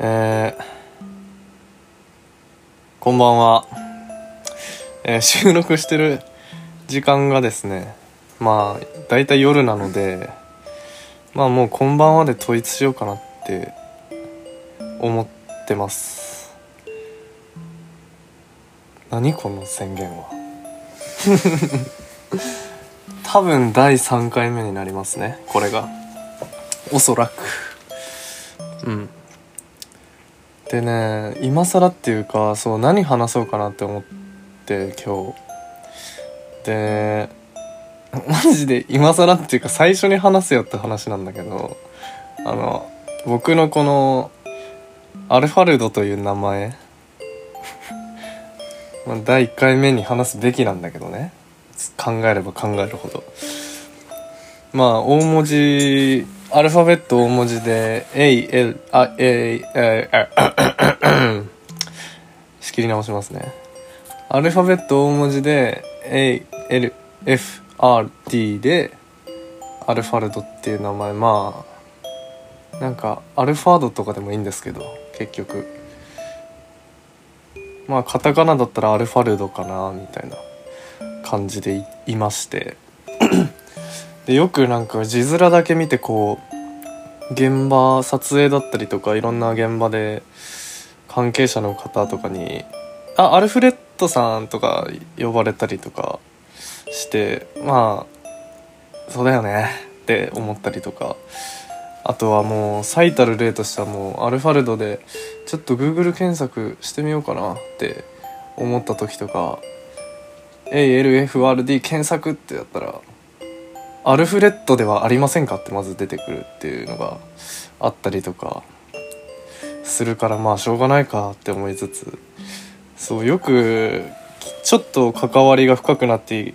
えー、こんばんは、えー収録してる時間がですねまあだいたい夜なのでまあもうこんばんはで統一しようかなって思ってます。何この宣言は。多分第3回目になりますねこれが。おそらく。うん。でね今更っていうかそう何話そうかなって思って今日。でマジで今更っていうか最初に話せよって話なんだけどあの僕のこのアルファルドという名前第1回目に話すべきなんだけどね。考えれば考えるほど。まあ大文字アルファベット大文字で AL あ A えあ 仕切り直しますね。アルファベット大文字で ALFRD でアルファルドっていう名前。まあなんかアルファードとかでもいいんですけど結局。まあカタカナだったらアルファルドかなみたいな感じでい いまして。でよくなんか字面だけ見てこう現場撮影だったりとかいろんな現場で関係者の方とかに「あアルフレッドさん」とか呼ばれたりとかしてまあそうだよねって思ったりとか。あとはもう最たる例としてはもうアルファルドでちょっと Google 検索してみようかなって思った時とか ALFRD 検索ってやったらアルフレッドではありませんかってまず出てくるっていうのがあったりとかするからまあしょうがないかって思いつつそうよくちょっと関わりが深くなって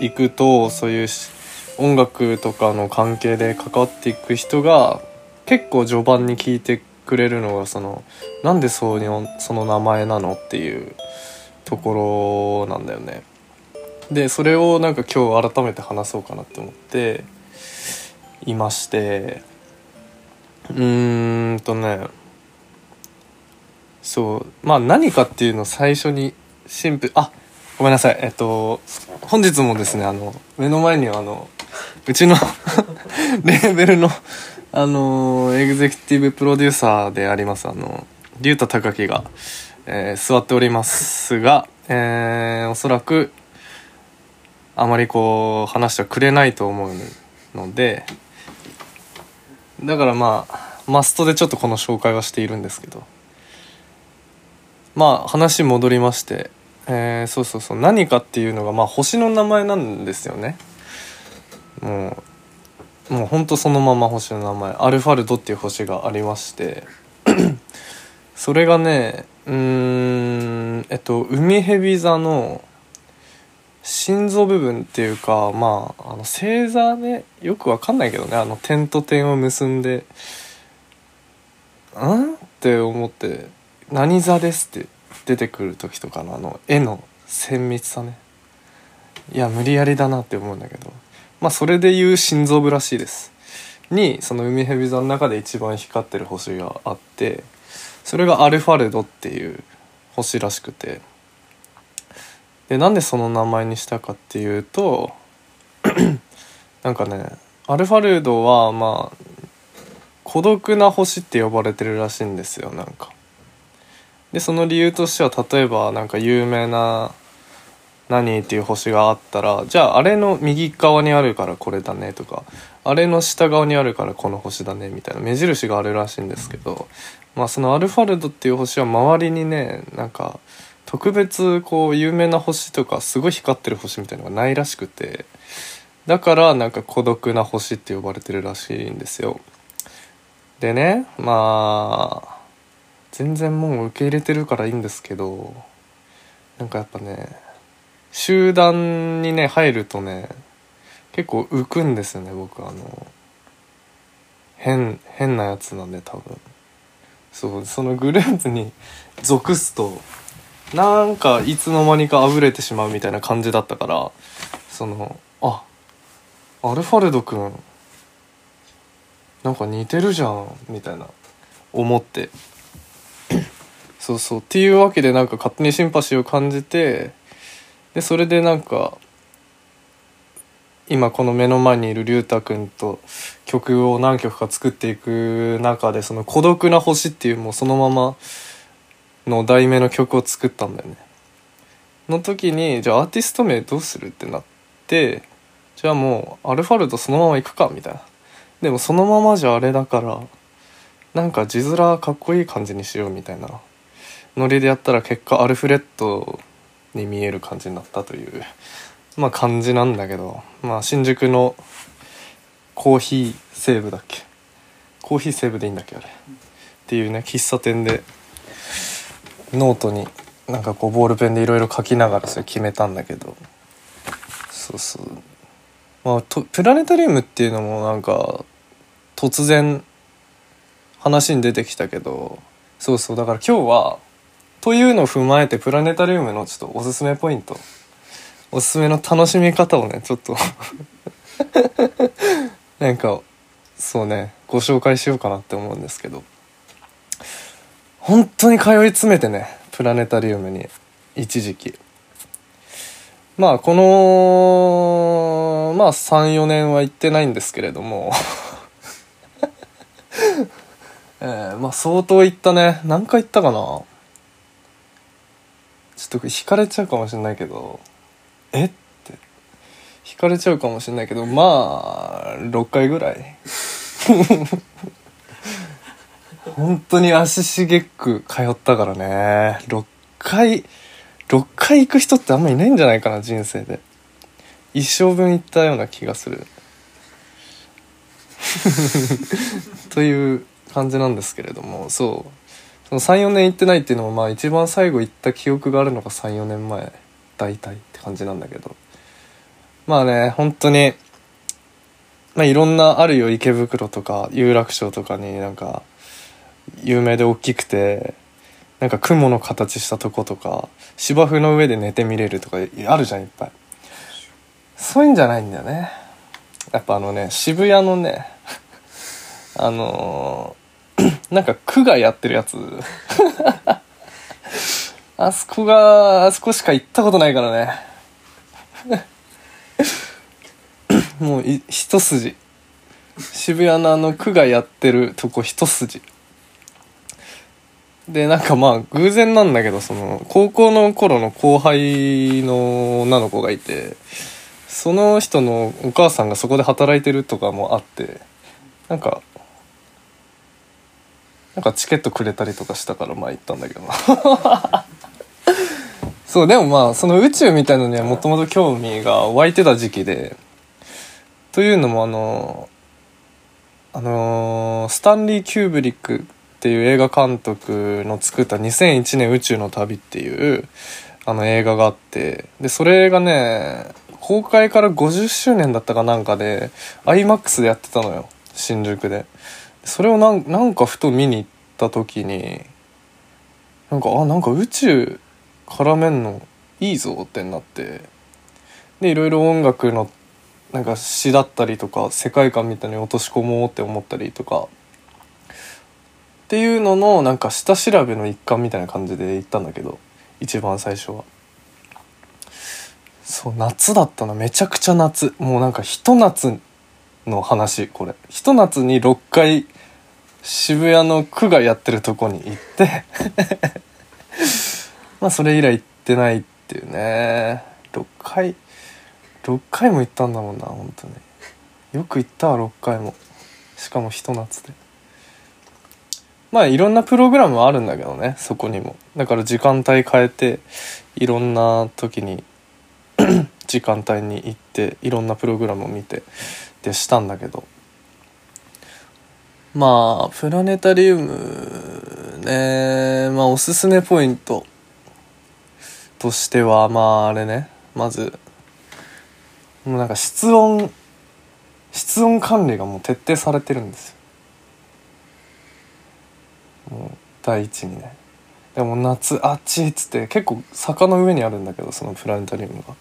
いくとそういう音楽とかの関係で関わっていく人が結構序盤に聞いてくれるのがそのなんでそうにその名前なのっていうところなんだよね。でそれをなんか今日改めて話そうかなって思っていまして。うーんとね。そう。まあ何かっていうのを最初にシンプルあごめんなさい。えっと本日もですねあの目の前にはあのうちの レーベルのあのエグゼクティブプロデューサーでありますあの竜太隆樹が、えー座っておりますが、えーおそらくあまりこう話してはくれないと思うのでだからまあマストでちょっとこの紹介はしているんですけど。まあ話戻りまして、えーそうそうそう何かっていうのがまあ星の名前なんですよね。もうもうほんとそのまま星の名前アルファルドっていう星がありまして。それがねうんえっと海蛇座の心臓部分っていうかまああの星座ねよくわかんないけどねあの点と点を結んで「ん?」って思って「何座です」って出てくる時とかのあの絵の鮮密さね。いや無理やりだなって思うんだけど。まあそれでいう心臓部らしいです。にその海蛇座の中で一番光ってる星があってそれがアルファルドっていう星らしくて。でなんでその名前にしたかっていうとなんかねアルファルドはまあ孤独な星って呼ばれてるらしいんですよなんか。でその理由としては例えばなんか有名な何っていう星があったらじゃああれの右側にあるからこれだねとかあれの下側にあるからこの星だねみたいな目印があるらしいんですけどまあそのアルファルドっていう星は周りにねなんか特別こう有名な星とかすごい光ってる星みたいなのがないらしくてだからなんか孤独な星って呼ばれてるらしいんですよ。でねまあ全然もう受け入れてるからいいんですけどなんかやっぱね集団にね入るとね結構浮くんですよね僕あの変変なやつなんで多分。そうそのグループに属すとなんかいつの間にかあぶれてしまうみたいな感じだったからそのあアルファルドくんなんか似てるじゃんみたいな思って。そうそう。っていうわけでなんか勝手にシンパシーを感じてでそれでなんか今この目の前にいる龍太君と曲を何曲か作っていく中でその「孤独な星」っていうもうそのままの題名の曲を作ったんだよね。の時にじゃあアーティスト名どうするってなってじゃあもうアルファルドそのまま行くかみたいな。でもそのままじゃあれだからなんか字面かっこいい感じにしようみたいなノリでやったら結果アルフレッドに見える感じになったというまあ感じなんだけどまあ新宿のコーヒーセーブだっけ？コーヒーセーブでいいんだっけあれ？っていうね喫茶店でノートになんかこうボールペンでいろいろ書きながらそれ決めたんだけど。そうそう。まあとプラネタリウムっていうのもなんか突然話に出てきたけど。そうそう。だから今日はというのを踏まえてプラネタリウムのちょっとおすすめポイント。おすすめの楽しみ方をねちょっと。なんかそうね。ご紹介しようかなって思うんですけど。本当に通い詰めてねプラネタリウムに一時期。まあこのまあ34年は行ってないんですけれども。えー、まあ相当行ったね。何回行ったかな？ちょっと引かれちゃうかもしれないけど。え？って。引かれちゃうかもしれないけどまあ6回ぐらい。本当に足しげく通ったからね。6回6回行く人ってあんまいないんじゃないかな人生で。一生分行ったような気がする。という感じなんですけれどもそう。その34年行ってないっていうのもまあ一番最後行った記憶があるのが34年前大体って感じなんだけど。まあね本当にまあいろんなあるよ池袋とか有楽町とかになんか有名で大きくてなんか雲の形したとことか芝生の上で寝てみれるとかあるじゃんいっぱい。そういうんじゃないんだよね。やっぱあのね渋谷のね あのー、なんか区がやってるやつ。あそこがあそこしか行ったことないからね。もう一筋。渋谷のあの区がやってるとこ一筋。でなんかまあ偶然なんだけどその高校の頃の後輩の女の子がいてその人のお母さんがそこで働いてるとかもあってなんかなんかチケットくれたりとかしたからまあ行ったんだけど。な そうでもまあその宇宙みたいのにはもともと興味が湧いてた時期でというのもあのあのスタンリー・キューブリックっていう映画監督の作った2001年宇宙の旅っていうあの映画があってでそれがね公開から50周年だったかなんかで IMAX でやってたのよ新宿で。それをなんなんかふと見に行った時になんかあなんか宇宙絡めんのいいぞってなって。でいろいろ音楽のなんか詩だったりとか世界観みたいに落とし込もうって思ったりとか。っていうののなんか下調べの一環みたいな感じで行ったんだけど一番最初は。そう夏だったな。めちゃくちゃ夏。もうなんかひと夏の話これ。ひと夏に6回渋谷の区がやってるとこに行って まあそれ以来行ってないっていうね。6回6回も行ったんだもんな本当に。よく行ったわ6回も。しかもひと夏で。まあいろんなプログラムはあるんだけどねそこにも。だから時間帯変えていろんな時に 時間帯に行っていろんなプログラムを見てでしたんだけど。まあプラネタリウムねまあおすすめポイントとしてはまああれね。まずもうなんか室温室温管理がもう徹底されてるんですよ。もう第一にね。でも夏あっちっつって結構坂の上にあるんだけどそのプラネタリウムが。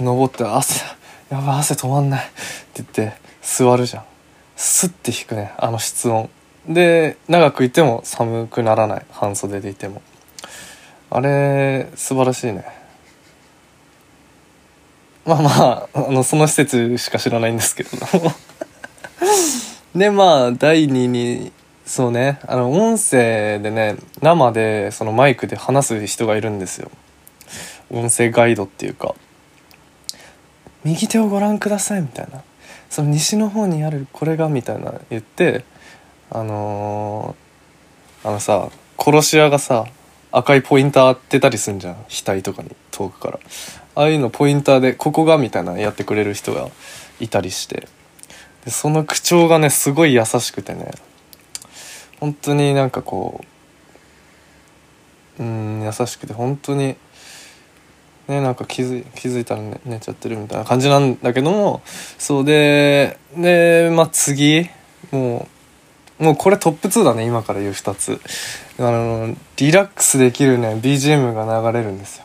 登って汗やばい汗止まんないって言って座るじゃん。スッて引くねあの室温。で長くいても寒くならない半袖でいても。あれ素晴らしいね。まあまああのその施設しか知らないんですけども。でまあ第2にそうね。あの音声でね生でそのマイクで話す人がいるんですよ。音声ガイドっていうか「右手をご覧ください」みたいな「その西の方にあるこれが」みたいな言ってあのー、あのさ殺し屋がさ赤いポインター当てたりすんじゃん。額とかに遠くから。ああいうのポインターで「ここが」みたいなやってくれる人がいたりして。でその口調がねすごい優しくてね。本当になんかこううん優しくて本当にねなんか気づ気づいたら寝寝ちゃってるみたいな感じなんだけどもそうででまあ次もうもうこれトップ2だね今から言う2つ。あのリラックスできるね BGM が流れるんですよ。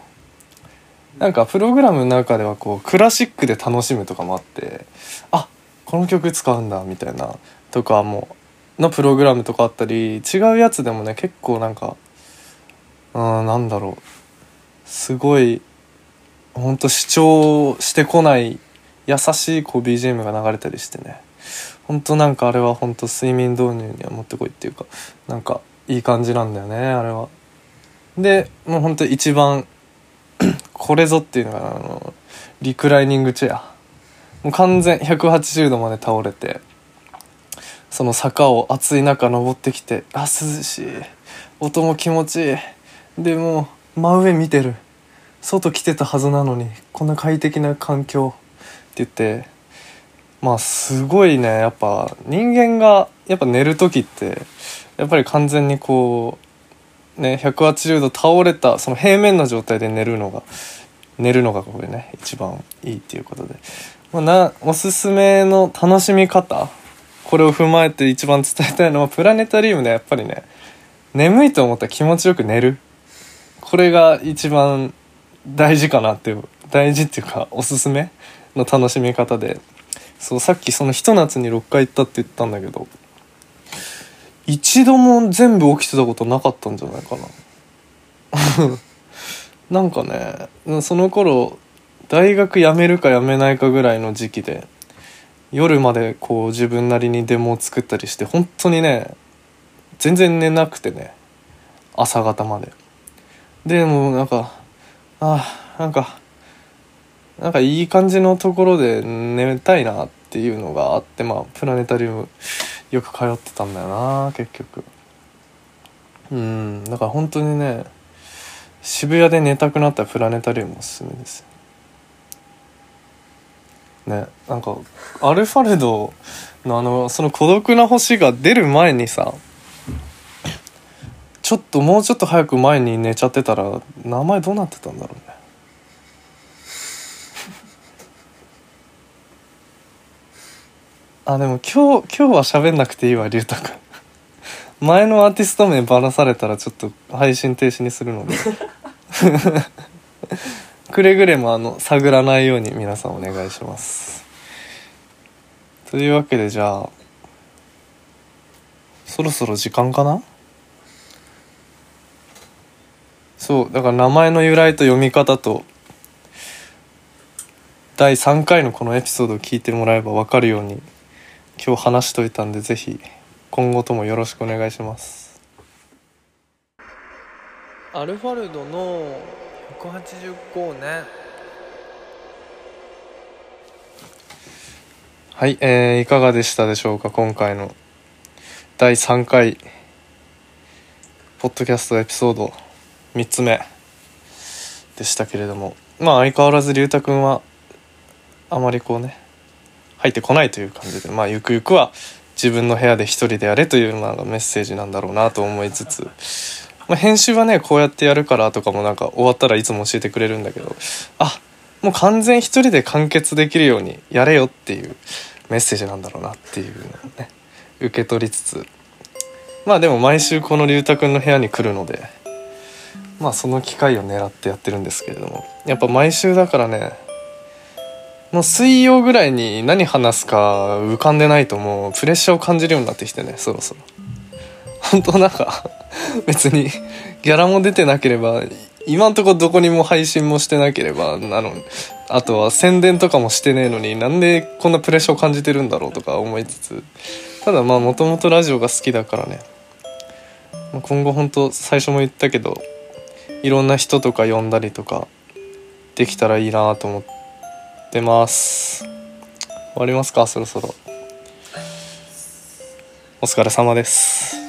なんかプログラムの中ではこうクラシックで楽しむとかもあってあこの曲使うんだみたいなとかものプログラムとかあったり違うやつでもね結構なんかうんなんだろう。すごいほんと主張してこない優しいこう BGM が流れたりしてね。ほんとなんかあれはほんと睡眠導入にはもってこいっていうかなんかいい感じなんだよねあれは。でもうほんと一番 これぞっていうのがあのリクライニングチェア。もう完全180度まで倒れて。その坂を暑い中登ってきてあ涼しい。音も気持ちいい。でも真上見てる。外来てたはずなのにこんな快適な環境。って言ってまあすごいね。やっぱ人間がやっぱ寝る時ってやっぱり完全にこうね180度倒れたその平面の状態で寝るのが寝るのがこれね一番いいっていうことで、まあ、なおすすめの楽しみ方これを踏まえて一番伝えたいのはプラネタリウムでやっぱりね眠いと思ったら気持ちよく寝る。これが一番大事かなっていう大事っていうかおすすめの楽しみ方で。そうさっきそのひと夏に6回行ったって言ったんだけど一度も全部起きてたことなかったんじゃないかな。なんかねその頃大学辞めるか辞めないかぐらいの時期で夜までこう自分なりにデモを作ったりして本当にね全然寝なくてね朝方まで。でもなんかあなんかなんかいい感じのところで寝たいなっていうのがあってまあプラネタリウムよく通ってたんだよな結局。うんだから本当にね渋谷で寝たくなったらプラネタリウムおすすめです。ねなんかアルファレドのあのその孤独な星が出る前にさちょっともうちょっと早く前に寝ちゃってたら名前どうなってたんだろうね。あでも今日今日は喋んなくていいわ龍太君前のアーティスト名ばらされたらちょっと配信停止にするので。くれぐれもあの探らないように皆さんお願いします。というわけでじゃあそろそろ時間かな？そうだから名前の由来と読み方と第3回のこのエピソードを聞いてもらえば分かるように今日話しといたんでぜひ今後ともよろしくお願いします。アルファルドの180光年はい、えー、いかがでしたでしょうか今回の。第3回。ポッドキャストエピソード。3つ目。でしたけれども。まあ相変わらず龍太君はあまりこうね入ってこないという感じでまあゆくゆくは自分の部屋で一人でやれというのがメッセージなんだろうなと思いつつ、まあ、編集はねこうやってやるからとかもなんか終わったらいつも教えてくれるんだけどあもう完全一人で完結できるようにやれよっていうメッセージなんだろうなっていうのをね受け取りつつ。まあでも毎週この龍太くんの部屋に来るのでまあその機会を狙ってやってるんですけれども。やっぱ毎週だからねもう水曜ぐらいに何話すか浮かんでないともうプレッシャーを感じるようになってきてねそろそろ。本当なんか別にギャラも出てなければ今んとこどこにも配信もしてなければなのあとは宣伝とかもしてねえのになんでこんなプレッシャーを感じてるんだろうとか思いつつ。ただまあもともとラジオが好きだからね。今後本当最初も言ったけどいろんな人とか呼んだりとかできたらいいなと思ってます。終わりますか？そろそろ。お疲れ様です。